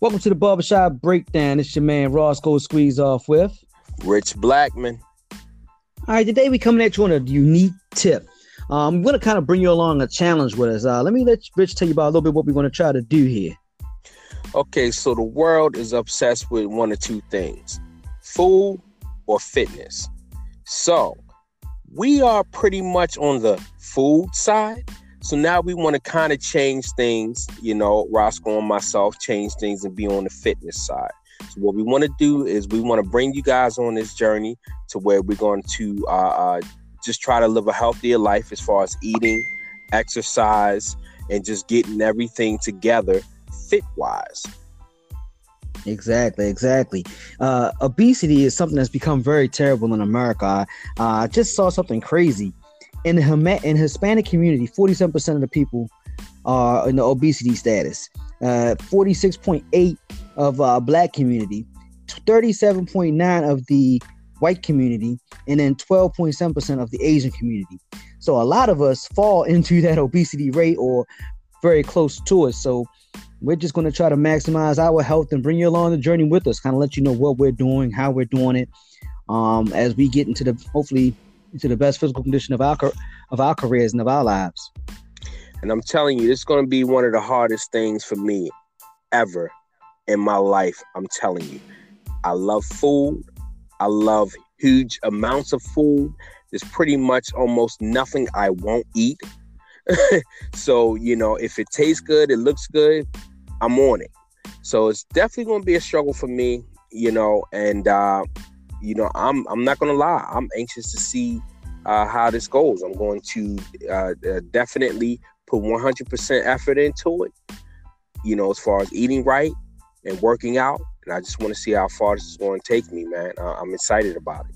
Welcome to the Barbershop Breakdown. It's your man Roscoe Squeeze Off with Rich Blackman. All right, today we coming at you on a unique tip. I'm going to kind of bring you along a challenge with us. Uh, let me let Rich tell you about a little bit what we're going to try to do here. Okay, so the world is obsessed with one or two things food or fitness. So we are pretty much on the food side. So now we want to kind of change things, you know, Roscoe and myself change things and be on the fitness side. So what we want to do is we want to bring you guys on this journey to where we're going to uh, uh, just try to live a healthier life as far as eating, exercise, and just getting everything together fit wise. Exactly, exactly. Uh, obesity is something that's become very terrible in America. Uh, I just saw something crazy in the in Hispanic community, 47% of the people are in the obesity status. Uh, 46.8 of uh, black community, 37.9 of the white community, and then 12.7% of the Asian community. So a lot of us fall into that obesity rate or very close to it. So we're just going to try to maximize our health and bring you along the journey with us, kind of let you know what we're doing, how we're doing it, um, as we get into the hopefully into the best physical condition of our of our careers and of our lives. And I'm telling you, this is going to be one of the hardest things for me ever in my life. I'm telling you, I love food. I love huge amounts of food. There's pretty much almost nothing I won't eat. so, you know, if it tastes good, it looks good, I'm on it. So it's definitely going to be a struggle for me, you know, and uh, you know, I'm I'm not gonna lie. I'm anxious to see uh, how this goes. I'm going to uh, uh definitely put 100% effort into it. You know, as far as eating right and working out, and I just want to see how far this is going to take me, man. I'm excited about it.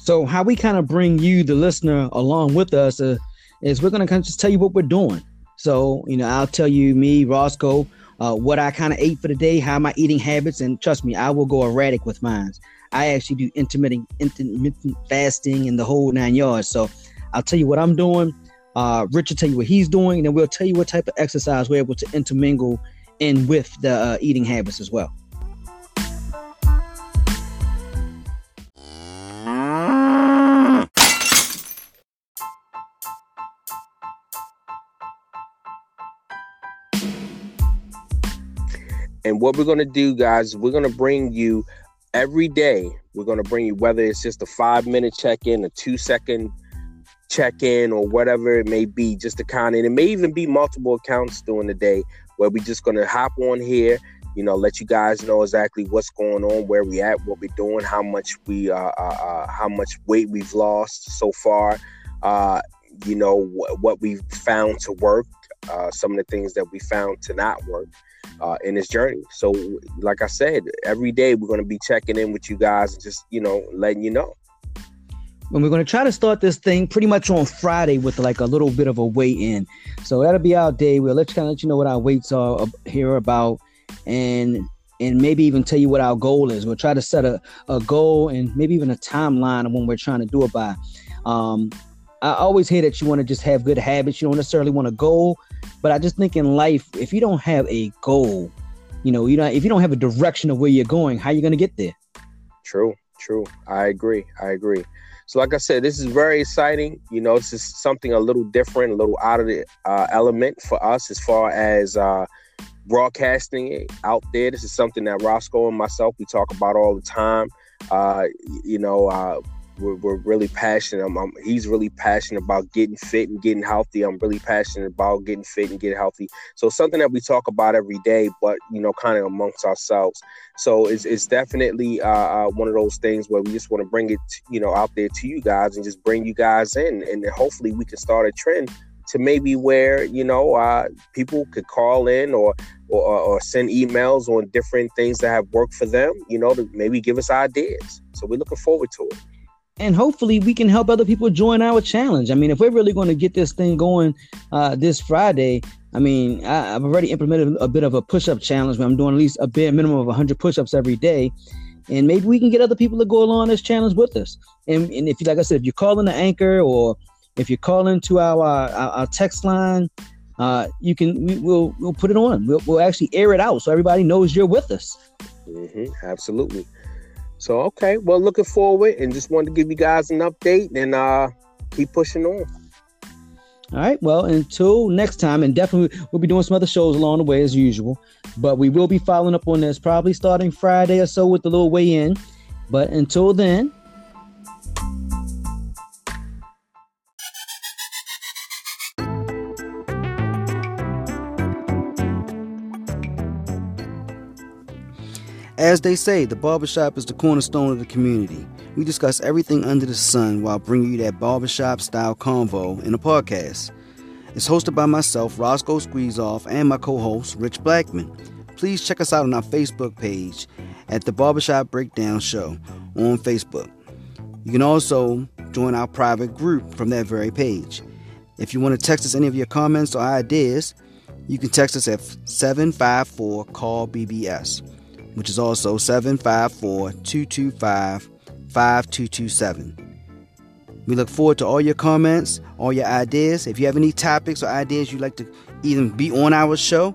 So, how we kind of bring you, the listener, along with us, uh, is we're gonna kind of just tell you what we're doing. So, you know, I'll tell you, me, Roscoe, uh, what I kind of ate for the day, how my eating habits, and trust me, I will go erratic with mine. I actually do intermittent intermittent fasting and the whole nine yards. So I'll tell you what I'm doing. Uh, Rich will tell you what he's doing, and then we'll tell you what type of exercise we're able to intermingle in with the uh, eating habits as well. And what we're going to do, guys, we're going to bring you every day we're going to bring you whether it's just a five minute check-in a two second check-in or whatever it may be just to kind of it may even be multiple accounts during the day where we're just going to hop on here you know let you guys know exactly what's going on where we at what we're doing how much we uh, uh, uh how much weight we've lost so far uh you know wh- what we've found to work uh some of the things that we found to not work uh, in this journey. So, like I said, every day we're going to be checking in with you guys just, you know, letting you know. And we're going to try to start this thing pretty much on Friday with like a little bit of a weigh in. So that'll be our day. We'll let you kind of let you know what our weights are here about, and and maybe even tell you what our goal is. We'll try to set a, a goal and maybe even a timeline of when we're trying to do it by. Um, I always hear that you want to just have good habits. You don't necessarily want a goal, but I just think in life, if you don't have a goal, you know, you know, if you don't have a direction of where you're going, how are you going to get there? True, true. I agree. I agree. So, like I said, this is very exciting. You know, this is something a little different, a little out of the uh, element for us as far as uh, broadcasting it out there. This is something that Roscoe and myself we talk about all the time. Uh, you know, uh, we're, we're really passionate. I'm, I'm, he's really passionate about getting fit and getting healthy. I'm really passionate about getting fit and getting healthy. So something that we talk about every day, but you know, kind of amongst ourselves. So it's, it's definitely uh, uh, one of those things where we just want to bring it, you know, out there to you guys and just bring you guys in, and hopefully we can start a trend to maybe where you know uh, people could call in or, or or send emails on different things that have worked for them. You know, to maybe give us ideas. So we're looking forward to it. And hopefully we can help other people join our challenge. I mean, if we're really going to get this thing going uh, this Friday, I mean, I, have already implemented a bit of a push-up challenge where I'm doing at least a bare minimum of 100 push-ups every day, and maybe we can get other people to go along this challenge with us. And, and if you, like I said, if you're calling the anchor or if you're calling to our our, our text line, uh, you can we, will we'll put it on. We'll, we'll actually air it out so everybody knows you're with us. Mm-hmm, absolutely. So okay, well, looking forward, and just wanted to give you guys an update and uh, keep pushing on. All right. Well, until next time, and definitely we'll be doing some other shows along the way as usual. But we will be following up on this probably starting Friday or so with the little weigh in. But until then, As they say, the barbershop is the cornerstone of the community. We discuss everything under the sun while bringing you that barbershop style convo in a podcast. It's hosted by myself, Roscoe Squeezeoff, and my co host, Rich Blackman. Please check us out on our Facebook page at the Barbershop Breakdown Show on Facebook. You can also join our private group from that very page. If you want to text us any of your comments or ideas, you can text us at 754 CALL BBS which is also 754 225 5227. We look forward to all your comments, all your ideas. If you have any topics or ideas you'd like to even be on our show,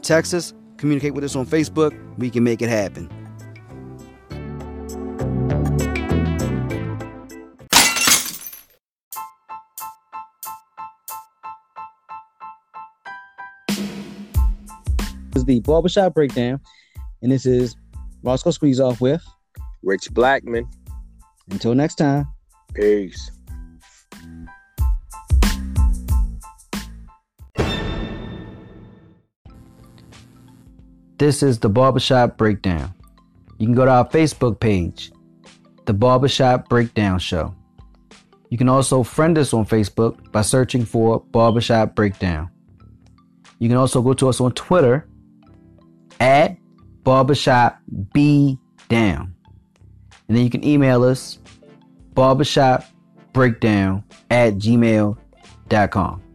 text us, communicate with us on Facebook. We can make it happen. This is the Barbershop Breakdown. And this is Roscoe Squeezeoff with Rich Blackman. Until next time. Peace. This is the Barbershop Breakdown. You can go to our Facebook page, The Barbershop Breakdown Show. You can also friend us on Facebook by searching for Barbershop Breakdown. You can also go to us on Twitter at barbershop be down. And then you can email us barbershop breakdown at gmail.com.